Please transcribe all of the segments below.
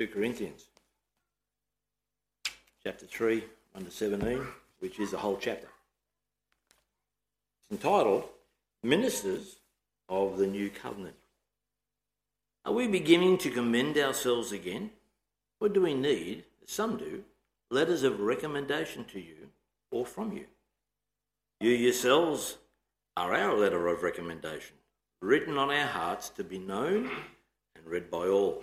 2 Corinthians chapter 3, 1 to 17, which is the whole chapter. It's entitled Ministers of the New Covenant. Are we beginning to commend ourselves again? Or do we need, as some do, letters of recommendation to you or from you? You yourselves are our letter of recommendation, written on our hearts to be known and read by all.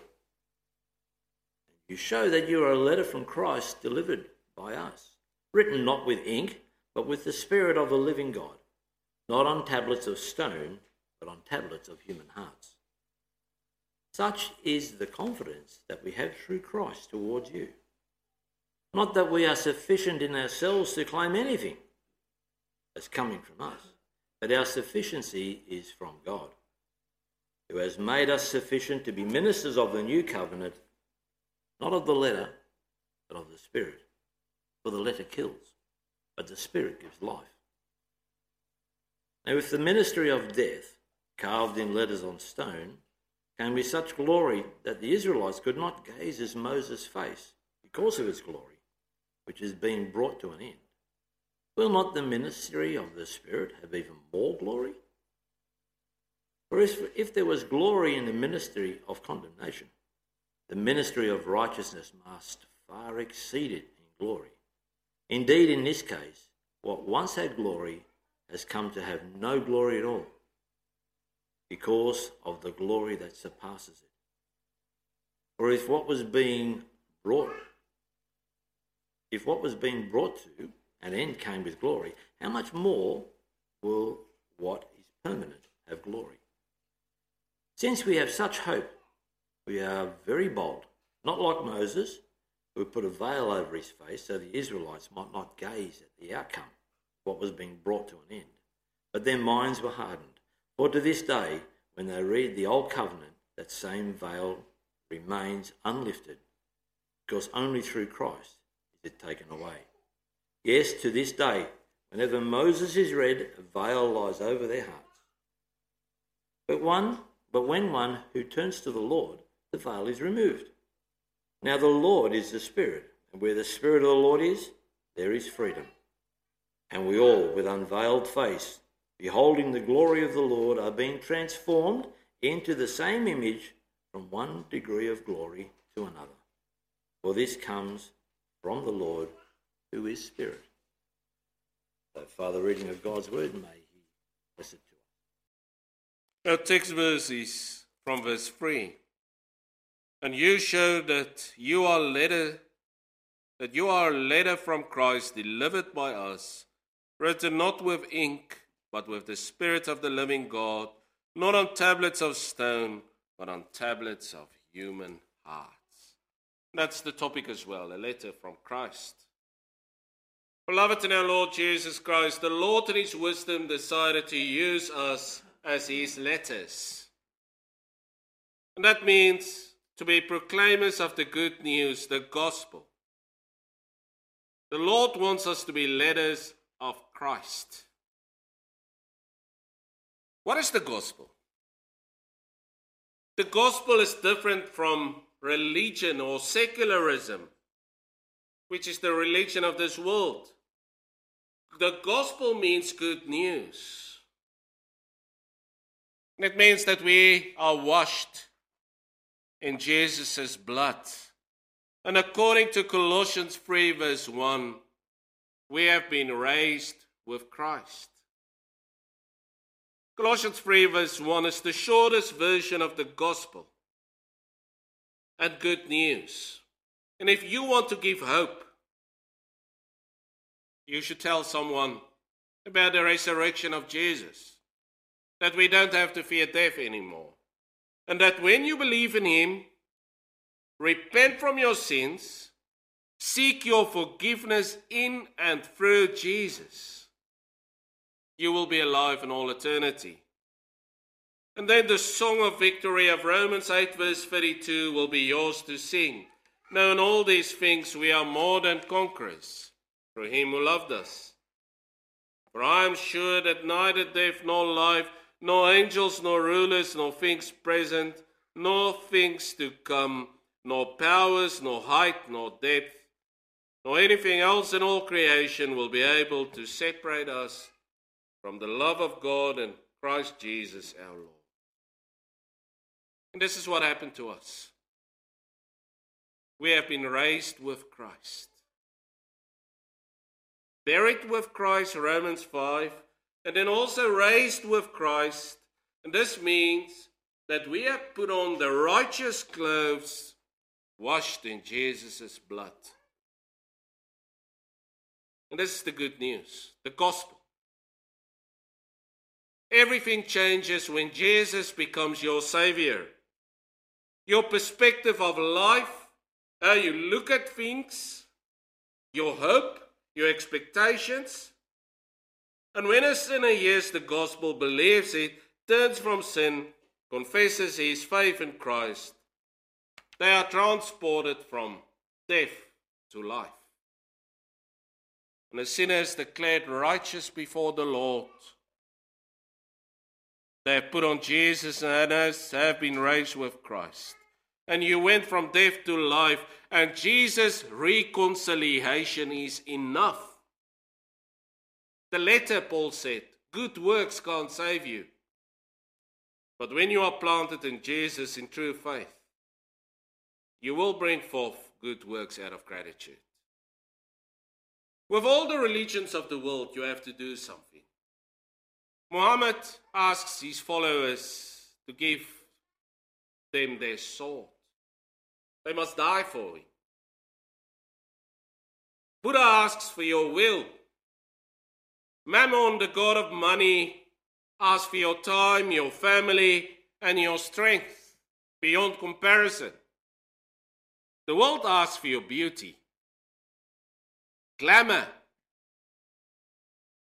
You show that you are a letter from Christ delivered by us, written not with ink, but with the Spirit of the living God, not on tablets of stone, but on tablets of human hearts. Such is the confidence that we have through Christ towards you. Not that we are sufficient in ourselves to claim anything as coming from us, but our sufficiency is from God, who has made us sufficient to be ministers of the new covenant not of the letter, but of the Spirit. For the letter kills, but the Spirit gives life. Now, if the ministry of death, carved in letters on stone, came with such glory that the Israelites could not gaze at Moses' face because of its glory, which has been brought to an end, will not the ministry of the Spirit have even more glory? For if, if there was glory in the ministry of condemnation, the ministry of righteousness must far exceed it in glory. Indeed, in this case, what once had glory has come to have no glory at all because of the glory that surpasses it. For if what was being brought, if what was being brought to an end came with glory, how much more will what is permanent have glory? Since we have such hope, we are very bold, not like Moses, who put a veil over his face so the Israelites might not gaze at the outcome, what was being brought to an end. But their minds were hardened. For to this day, when they read the Old Covenant, that same veil remains unlifted, because only through Christ is it taken away. Yes, to this day, whenever Moses is read, a veil lies over their hearts. But one, but when one who turns to the Lord the veil is removed. Now the Lord is the Spirit, and where the Spirit of the Lord is, there is freedom. And we all, with unveiled face, beholding the glory of the Lord, are being transformed into the same image from one degree of glory to another. For this comes from the Lord, who is Spirit. So, Father, reading of God's word, may He bless it to us. Our text verse is from verse 3 and you show that you are letter that you are a letter from Christ delivered by us, written not with ink, but with the Spirit of the living God, not on tablets of stone, but on tablets of human hearts. That's the topic as well, a letter from Christ. Beloved in our Lord Jesus Christ, the Lord in His wisdom decided to use us as His letters. And that means to be proclaimers of the good news, the gospel. The Lord wants us to be letters of Christ. What is the gospel? The gospel is different from religion or secularism, which is the religion of this world. The gospel means good news. It means that we are washed in Jesus' blood. And according to Colossians 3, verse 1, we have been raised with Christ. Colossians 3, verse 1 is the shortest version of the gospel and good news. And if you want to give hope, you should tell someone about the resurrection of Jesus, that we don't have to fear death anymore and that when you believe in Him, repent from your sins, seek your forgiveness in and through Jesus, you will be alive in all eternity. And then the song of victory of Romans 8, verse 32 will be yours to sing. Now, in all these things, we are more than conquerors through Him who loved us. For I am sure that neither death nor life nor angels, nor rulers, nor things present, nor things to come, nor powers, nor height, nor depth, nor anything else in all creation will be able to separate us from the love of God and Christ Jesus our Lord. And this is what happened to us. We have been raised with Christ. Buried with Christ, Romans 5, and then also raised with Christ. And this means that we have put on the righteous clothes washed in Jesus' blood. And this is the good news the gospel. Everything changes when Jesus becomes your Savior. Your perspective of life, how you look at things, your hope, your expectations. And when a sinner hears the gospel, believes it, turns from sin, confesses his faith in Christ, they are transported from death to life. And a sinner is declared righteous before the Lord. They have put on Jesus and have been raised with Christ. And you went from death to life, and Jesus' reconciliation is enough. The letter, Paul said, good works can't save you. But when you are planted in Jesus in true faith, you will bring forth good works out of gratitude. With all the religions of the world, you have to do something. Muhammad asks his followers to give them their sword. They must die for him. Buddha asks for your will. Mammon, the god of money, asks for your time, your family, and your strength beyond comparison. The world asks for your beauty, glamour,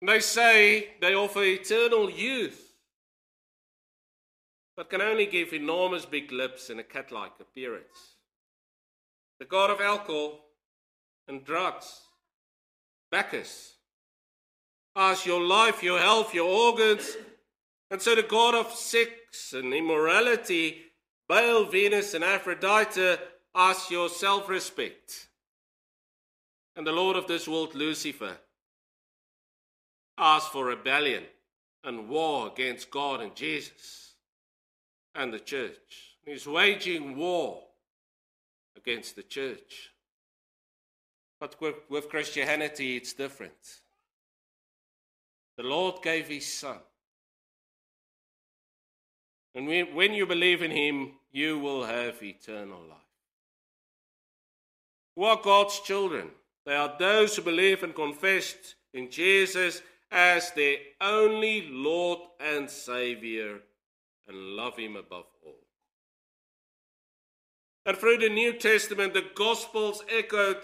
they say they offer eternal youth, but can only give enormous big lips and a cat like appearance. The god of alcohol and drugs, Bacchus, asks your life, your health, your organs, and so the god of sex and immorality, Baal, Venus, and Aphrodite, asks your self respect. And the Lord of this world, Lucifer, asked for rebellion and war against God and Jesus and the church. He's waging war against the church. But with Christianity, it's different. The Lord gave His Son. And when you believe in Him, you will have eternal life. Who are God's children? They are those who believe and confess in Jesus as their only Lord and Savior and love Him above all. And through the New Testament, the Gospels echoed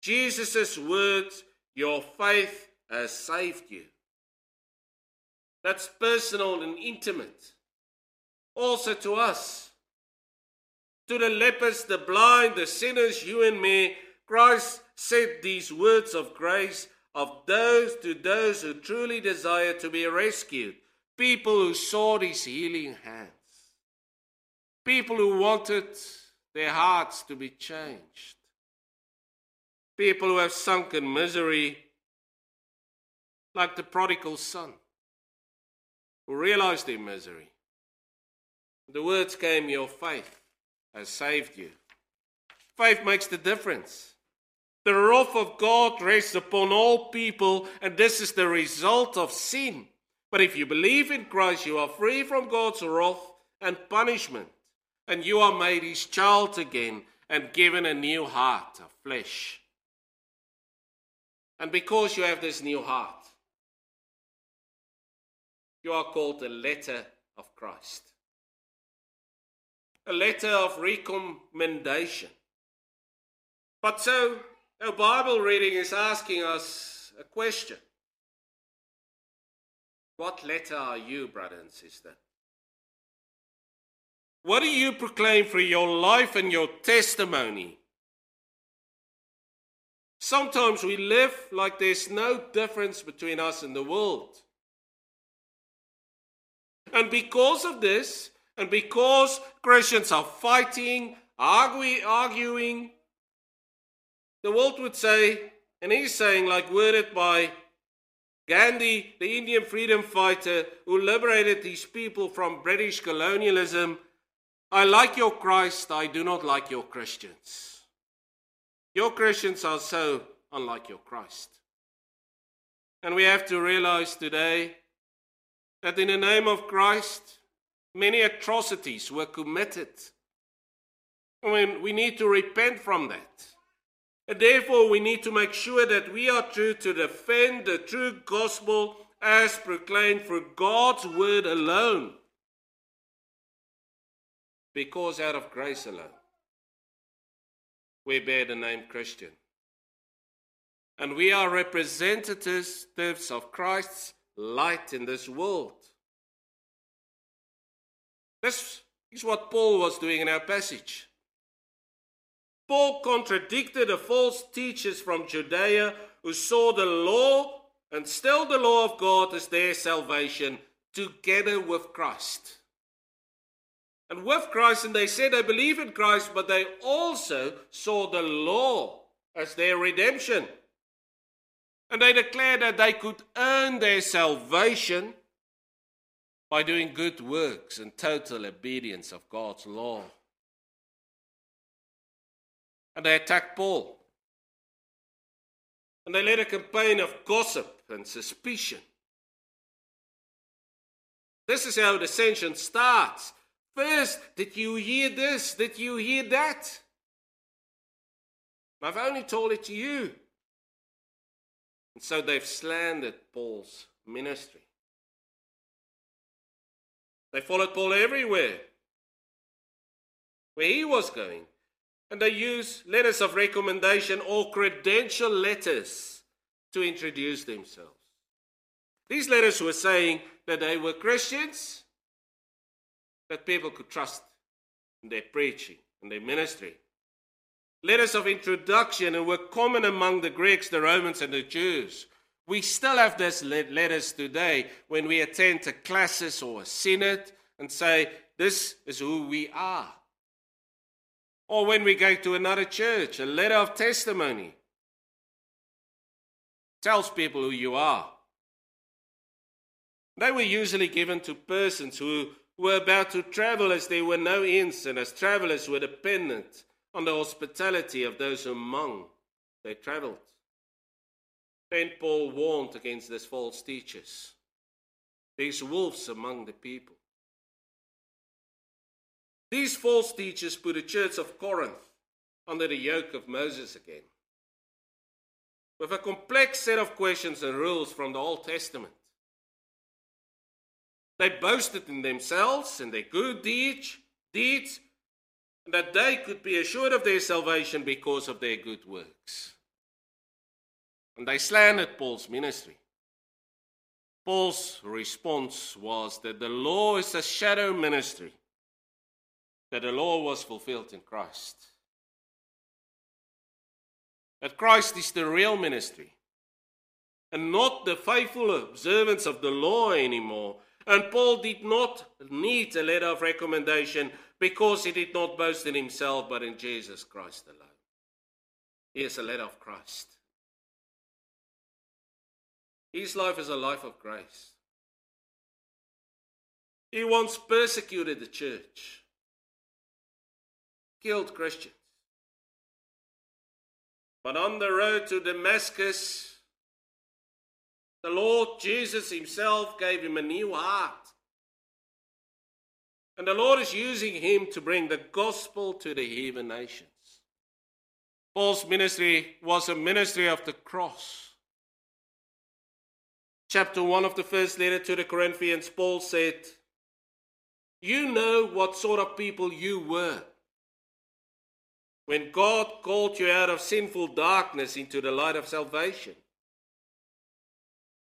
Jesus' words Your faith has saved you. That's personal and intimate. Also to us, to the lepers, the blind, the sinners, you and me, Christ said these words of grace of those to those who truly desire to be rescued, people who sought his healing hands, people who wanted their hearts to be changed, people who have sunk in misery, like the prodigal son, who realized their misery. The words came, Your faith has saved you. Faith makes the difference. The wrath of God rests upon all people, and this is the result of sin. But if you believe in Christ, you are free from God's wrath and punishment, and you are made his child again and given a new heart of flesh. And because you have this new heart, you are called a letter of Christ, a letter of recommendation. But so our Bible reading is asking us a question. What letter are you, brother and sister? What do you proclaim for your life and your testimony? Sometimes we live like there's no difference between us and the world. And because of this, and because Christians are fighting arguing. The world would say, and he's saying, like worded by Gandhi, the Indian freedom fighter who liberated these people from British colonialism, I like your Christ, I do not like your Christians. Your Christians are so unlike your Christ. And we have to realize today that in the name of Christ, many atrocities were committed. And we need to repent from that. And therefore, we need to make sure that we are true to defend the true gospel as proclaimed through God's word alone. Because out of grace alone, we bear the name Christian. And we are representatives of Christ's light in this world. This is what Paul was doing in our passage. Paul contradicted the false teachers from Judea who saw the law and still the law of God as their salvation together with Christ. And with Christ, and they said they believe in Christ, but they also saw the law as their redemption. And they declared that they could earn their salvation by doing good works and total obedience of God's law. And they attacked Paul. And they led a campaign of gossip and suspicion. This is how dissension starts. First, did you hear this? Did you hear that? I've only told it to you. And so they've slandered Paul's ministry. They followed Paul everywhere where he was going. And they used letters of recommendation or credential letters to introduce themselves. These letters were saying that they were Christians, that people could trust in their preaching and their ministry letters of introduction and were common among the Greeks, the Romans, and the Jews. We still have these letters today when we attend a classis or a synod and say, This is who we are. Or when we go to another church, a letter of testimony tells people who you are. They were usually given to persons who were about to travel as there were no inns and as travelers were dependent on the hospitality of those among they traveled. St. Paul warned against these false teachers, these wolves among the people. These false teachers put the church of Corinth under the yoke of Moses again, with a complex set of questions and rules from the Old Testament. They boasted in themselves and their good deeds, deeds that they could be assured of their salvation because of their good works. And they slandered Paul's ministry. Paul's response was that the law is a shadow ministry, that the law was fulfilled in Christ. That Christ is the real ministry, and not the faithful observance of the law anymore. And Paul did not need a letter of recommendation because he did not boast in himself but in Jesus Christ alone. He is a letter of Christ. His life is a life of grace. He once persecuted the church, killed Christians. But on the road to Damascus, the Lord Jesus Himself gave him a new heart. And the Lord is using him to bring the gospel to the heathen nations. Paul's ministry was a ministry of the cross. Chapter 1 of the first letter to the Corinthians, Paul said, You know what sort of people you were when God called you out of sinful darkness into the light of salvation.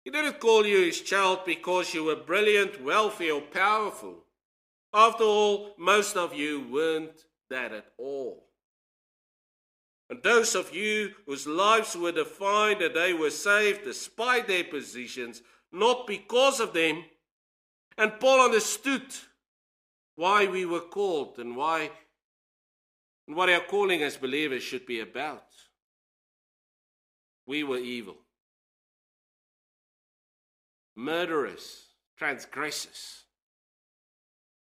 He didn't call you his child because you were brilliant, wealthy, or powerful. After all, most of you weren't that at all. And those of you whose lives were defined that they were saved despite their positions, not because of them. And Paul understood why we were called and why and what our calling as believers should be about. We were evil, murderers, transgressors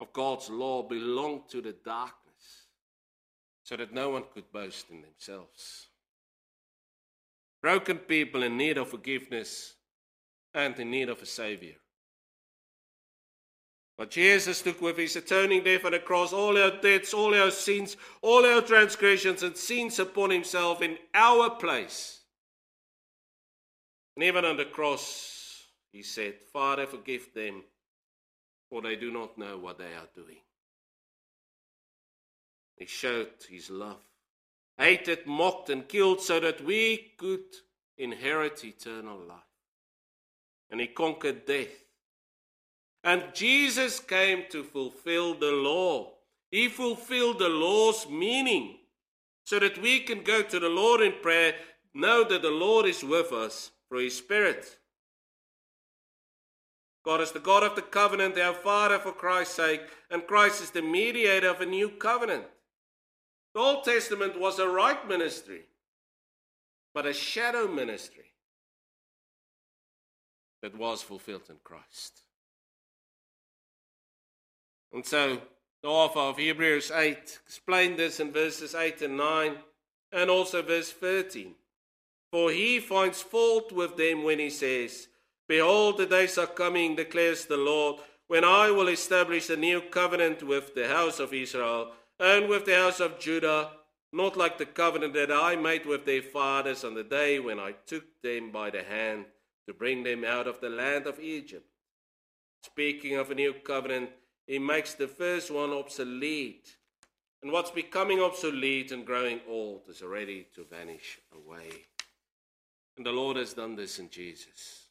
of God's law belonged to the darkness so that no one could boast in themselves. Broken people in need of forgiveness and in need of a Savior. But Jesus took with his atoning death on the cross all our debts, all our sins, all our transgressions and sins upon himself in our place. And even on the cross, he said, Father, forgive them, for they do not know what they are doing. He showed his love, hated, mocked, and killed so that we could inherit eternal life. And he conquered death and Jesus came to fulfill the law. He fulfilled the law's meaning so that we can go to the Lord in prayer, know that the Lord is with us through His Spirit. God is the God of the covenant, our Father for Christ's sake, and Christ is the mediator of a new covenant. The Old Testament was a right ministry, but a shadow ministry that was fulfilled in Christ. And so the author of Hebrews 8 explained this in verses 8 and 9 and also verse 13. For he finds fault with them when he says, Behold, the days are coming, declares the Lord, when I will establish a new covenant with the house of Israel and with the house of Judah, not like the covenant that I made with their fathers on the day when I took them by the hand to bring them out of the land of Egypt. Speaking of a new covenant, he makes the first one obsolete. And what's becoming obsolete and growing old is ready to vanish away. And the Lord has done this in Jesus.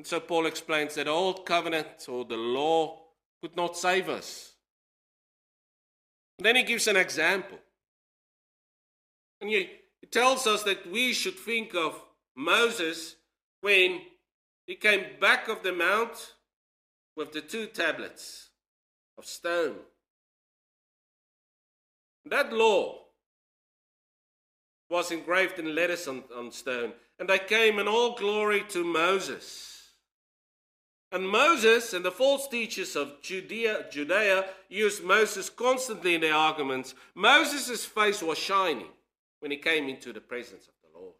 And so Paul explains that old covenant or the law could not save us. And then he gives an example. And he, tells us that we should think of Moses when he came back of the mount with the two tablets of stone. That law was engraved in letters on, on stone, and they came in all glory to Moses. And Moses and the false teachers of Judea, Judea used Moses constantly in their arguments. Moses' face was shining when he came into the presence of the Lord.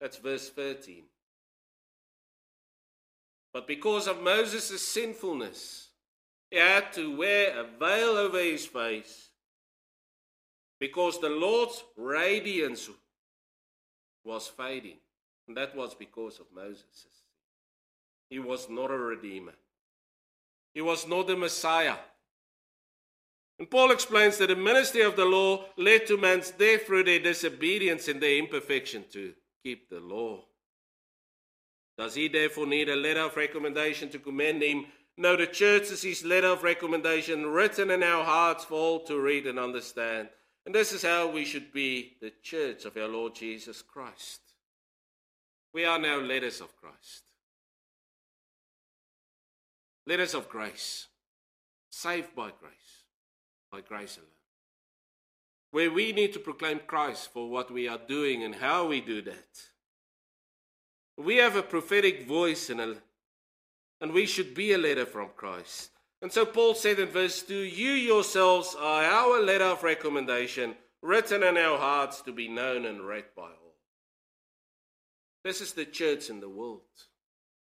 That's verse 13. But because of Moses' sinfulness, he had to wear a veil over his face because the Lord's radiance was fading. And that was because of Moses. He was not a redeemer, he was not the Messiah. And Paul explains that the ministry of the law led to man's death through their disobedience and their imperfection to keep the law. Does he therefore need a letter of recommendation to commend him? No, the church is his letter of recommendation written in our hearts for all to read and understand. And this is how we should be the church of our Lord Jesus Christ. We are now letters of Christ. Letters of grace. Saved by grace. By grace alone. Where we need to proclaim Christ for what we are doing and how we do that. We have a prophetic voice and, a, and we should be a letter from Christ. And so Paul said in verse 2 You yourselves are our letter of recommendation, written in our hearts to be known and read by all. This is the church in the world,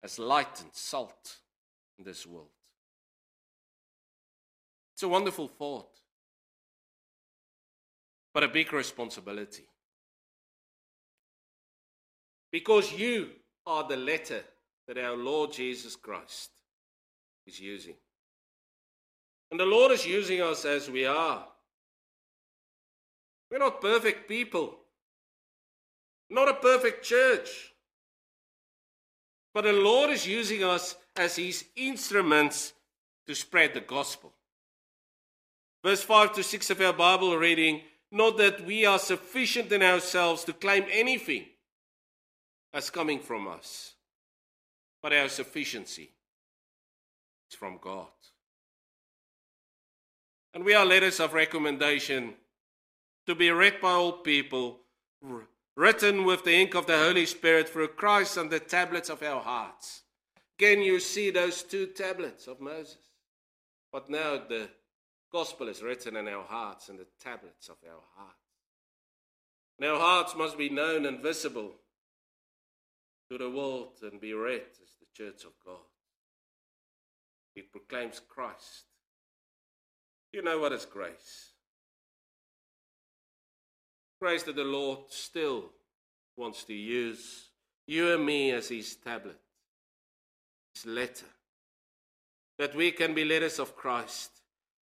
as light and salt this world. It's a wonderful thought, but a big responsibility. Because you are the letter that our Lord Jesus Christ is using. And the Lord is using us as we are. We're not perfect people, not a perfect church. But the Lord is using us as His instruments to spread the gospel. Verse 5 to 6 of our Bible reading not that we are sufficient in ourselves to claim anything as coming from us, but our sufficiency is from God. And we are letters of recommendation to be read by all people, written with the ink of the Holy Spirit through Christ on the tablets of our hearts. Again, you see those two tablets of Moses. But now the gospel is written in our hearts and the tablets of our hearts. And our hearts must be known and visible to the world and be read as the church of God. It proclaims Christ. You know what is grace? Grace that the Lord still wants to use you and me as his tablet, his letter, that we can be letters of Christ.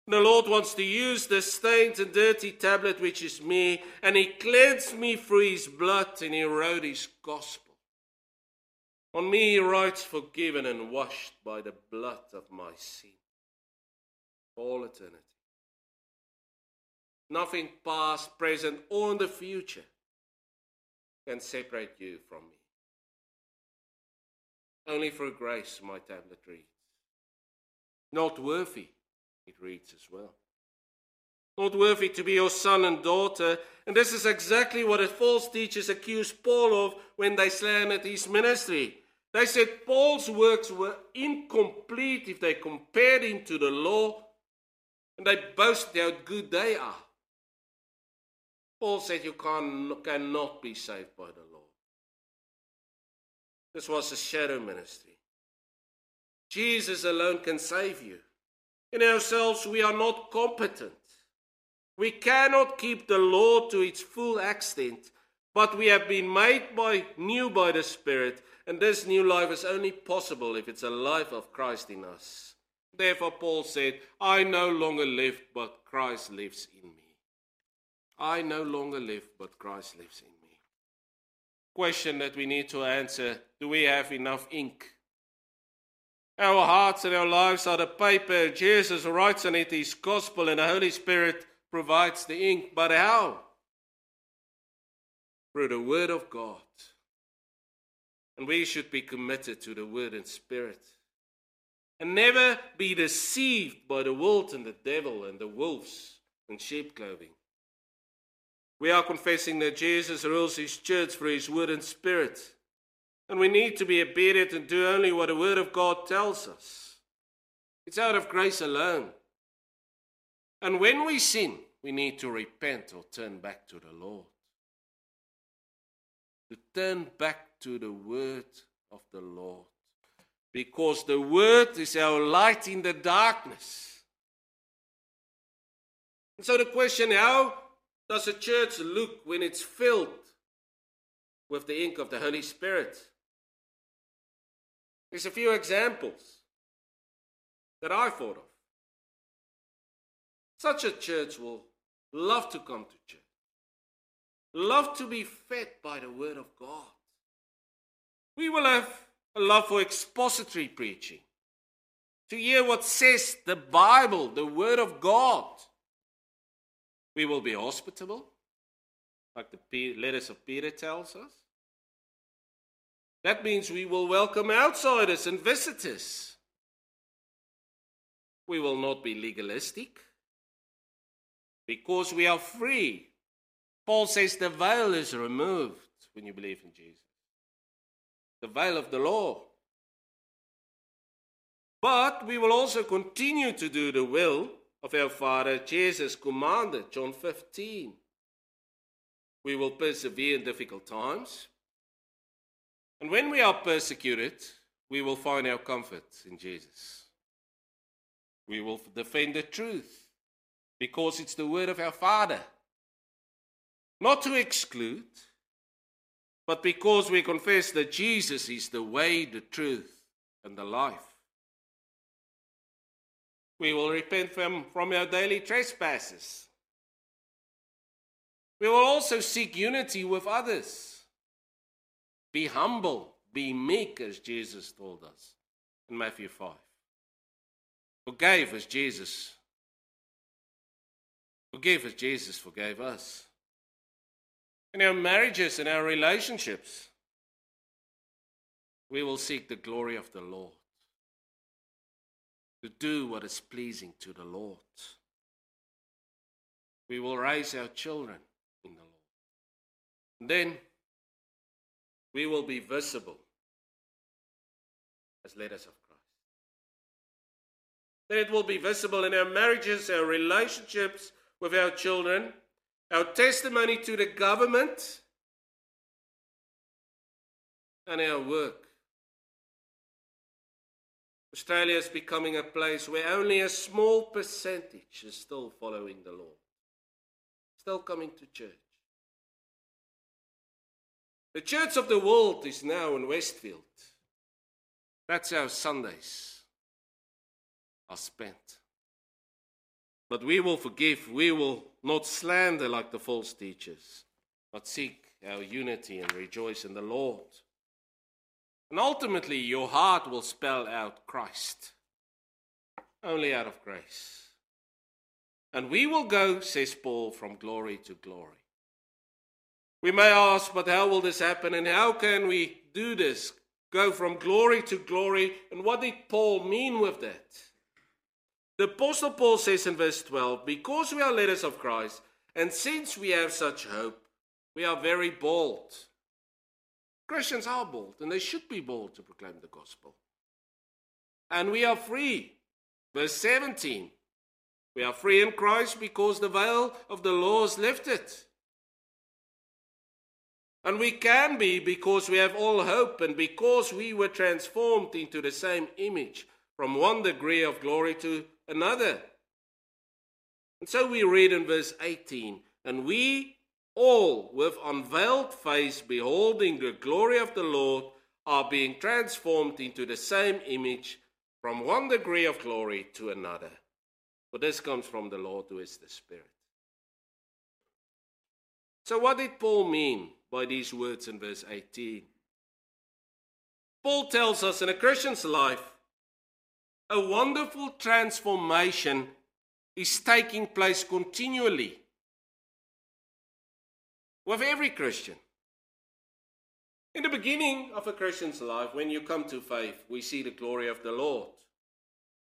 The Lord wants to use the stained and dirty tablet, which is me, and He cleansed me through His blood and He wrote His gospel. On me He writes, forgiven and washed by the blood of my sin. All eternity. Nothing past, present, or in the future can separate you from me. Only through grace my tablet reads. Not worthy, it reads as well. Not worthy to be your son and daughter. And this is exactly what the false teachers accused Paul of when they slandered his ministry. They said Paul's works were incomplete if they compared him to the law, and they boasted how good they are. Paul said you can, cannot be saved by the law. This was a shadow ministry. Jesus alone can save you. In ourselves, we are not competent. We cannot keep the law to its full extent, but we have been made by, new by the Spirit, and this new life is only possible if it's a life of Christ in us. Therefore, Paul said, I no longer live, but Christ lives in me. I no longer live, but Christ lives in me. Question that we need to answer Do we have enough ink? Our hearts and our lives are the paper. Jesus writes on it his gospel, and the Holy Spirit provides the ink. But how? Through the Word of God. And we should be committed to the Word and Spirit. And never be deceived by the world and the devil and the wolves in sheep clothing. We are confessing that Jesus rules his church through his word and spirit. And we need to be obedient and do only what the word of God tells us. It's out of grace alone. And when we sin, we need to repent or turn back to the Lord. To turn back to the word of the Lord. Because the word is our light in the darkness. And so the question how does a church look when it's filled with the ink of the Holy Spirit? There's a few examples that I thought of. Such a church will love to come to church, love to be fed by the Word of God. We will have a love for expository preaching, to hear what says the Bible, the Word of God. We will be hospitable, like the letters of Peter tells us. That means we will welcome outsiders and visitors. We will not be legalistic because we are free. Paul says the veil is removed when you believe in Jesus. The veil of the law. But we will also continue to do the will of our Father, Jesus commanded, John 15. We will persevere in difficult times. And when we are persecuted, we will find our comfort in Jesus. We will defend the truth because it's the word of our Father. Not to exclude, but because we confess that Jesus is the way, the truth, and the life. We will repent from, from our daily trespasses. We will also seek unity with others. Be humble, be meek, as Jesus told us in Matthew 5. Forgave as Jesus. Forgive as Jesus forgave us. In our marriages and our relationships, we will seek the glory of the Lord to do what is pleasing to the Lord. we will raise our children in the Lord. And then we will be visible as letters of Christ. Then it will be visible in our marriages, our relationships with our children, our testimony to the government, and our work. Australia is becoming a place where only a small percentage is still following the law, still coming to church. The church of the world is now in Westfield. That's how Sundays are spent. But we will forgive, we will not slander like the false teachers, but seek our unity and rejoice in the Lord. And ultimately, your heart will spell out Christ, only out of grace. And we will go, says Paul, from glory to glory. We may ask, but how will this happen? And how can we do this? Go from glory to glory. And what did Paul mean with that? The Apostle Paul says in verse 12, Because we are letters of Christ, and since we have such hope, we are very bold. Christians are bold, and they should be bold to proclaim the gospel. And we are free. Verse 17 We are free in Christ because the veil of the law is lifted. And we can be because we have all hope and because we were transformed into the same image from one degree of glory to another. And so we read in verse 18 And we all, with unveiled face, beholding the glory of the Lord, are being transformed into the same image from one degree of glory to another. For this comes from the Lord who is the Spirit. So, what did Paul mean by these words in verse 18? Paul tells us in a Christian's life, a wonderful transformation is taking place continually with every Christian. In the beginning of a Christian's life, when you come to faith, we see the glory of the Lord.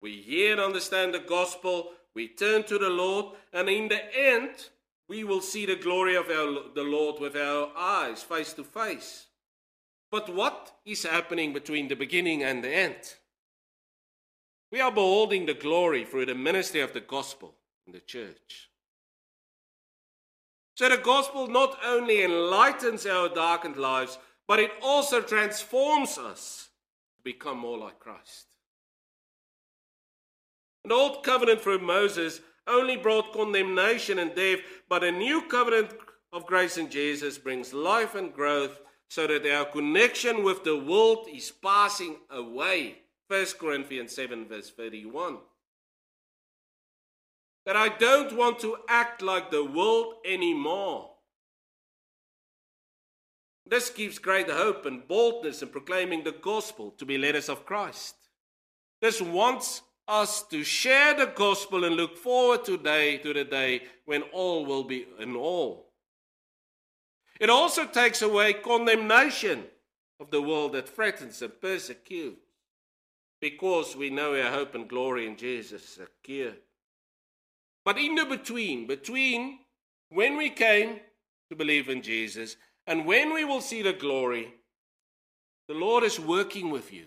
We hear and understand the gospel, we turn to the Lord, and in the end, we will see the glory of our, the Lord with our eyes, face to face. But what is happening between the beginning and the end? We are beholding the glory through the ministry of the gospel in the church. So the gospel not only enlightens our darkened lives, but it also transforms us to become more like Christ. An old covenant through Moses only brought condemnation and death, but a new covenant of grace in Jesus brings life and growth so that our connection with the world is passing away. 1 Corinthians 7, verse 31 that I don't want to act like the world anymore. This gives great hope and boldness in proclaiming the gospel to be letters of Christ. This wants us to share the gospel and look forward today to the day when all will be in all. It also takes away condemnation of the world that threatens and persecutes because we know our hope and glory in Jesus secure. But in the between, between when we came to believe in Jesus and when we will see the glory, the Lord is working with you.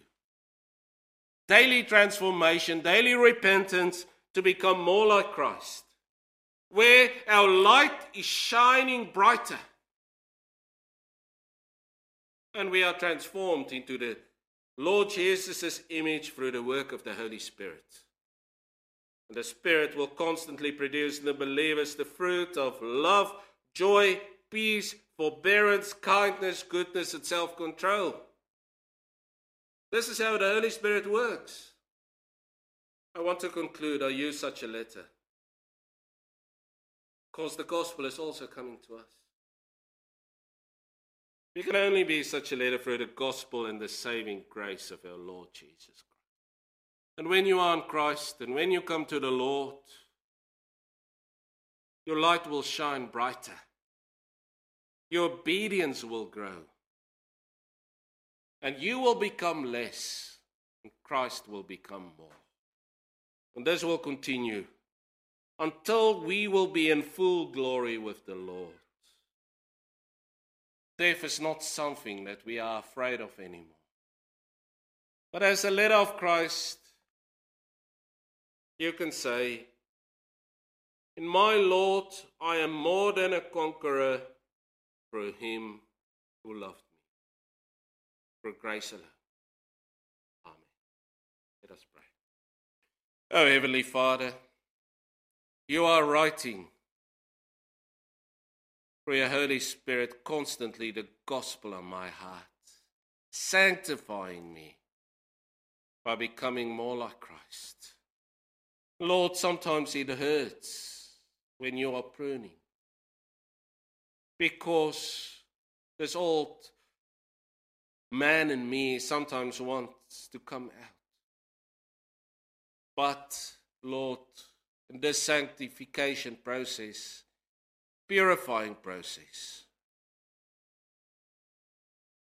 Daily transformation, daily repentance to become more like Christ, where our light is shining brighter and we are transformed into the Lord Jesus' image through the work of the Holy Spirit. And the Spirit will constantly produce in the believers the fruit of love, joy, peace, forbearance, kindness, goodness, and self control. This is how the Holy Spirit works. I want to conclude. I use such a letter because the gospel is also coming to us. We can only be such a letter through the gospel and the saving grace of our Lord Jesus Christ. And when you are in Christ and when you come to the Lord, your light will shine brighter. Your obedience will grow. And you will become less, and Christ will become more. And this will continue until we will be in full glory with the Lord. Death is not something that we are afraid of anymore. But as a letter of Christ, you can say, In my Lord, I am more than a conqueror through him who loved me. Through grace alone. Amen. Let us pray. Oh, Heavenly Father, you are writing through your Holy Spirit constantly the gospel on my heart, sanctifying me by becoming more like Christ. Lord, sometimes it hurts when you are pruning because this old man in me sometimes wants to come out. But, Lord, in this sanctification process, purifying process,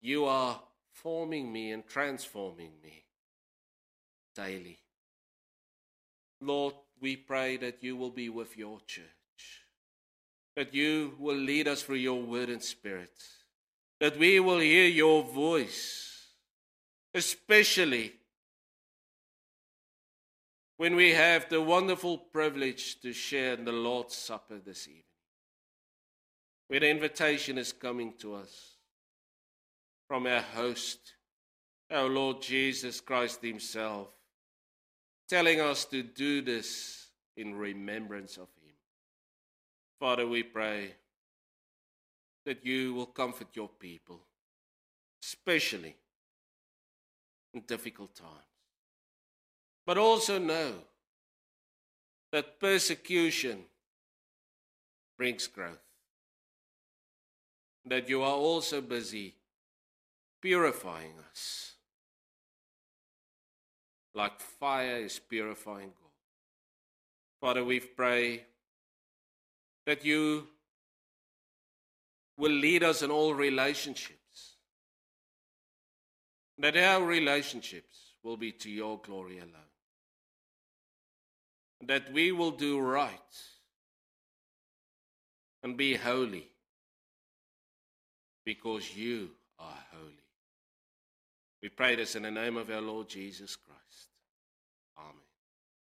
you are forming me and transforming me daily. Lord, we pray that you will be with your church, that you will lead us through your word and spirit, that we will hear your voice, especially when we have the wonderful privilege to share in the Lord's Supper this evening, where the invitation is coming to us from our host, our Lord Jesus Christ Himself telling us to do this in remembrance of Him. Father, we pray that you will comfort your people, especially in difficult times. But also know that persecution brings growth. That you are also busy purifying us like fire is purifying gold. Father, we pray that you will lead us in all relationships, that our relationships will be to your glory alone, that we will do right and be holy because you are holy. We pray this in the name of our Lord Jesus Christ.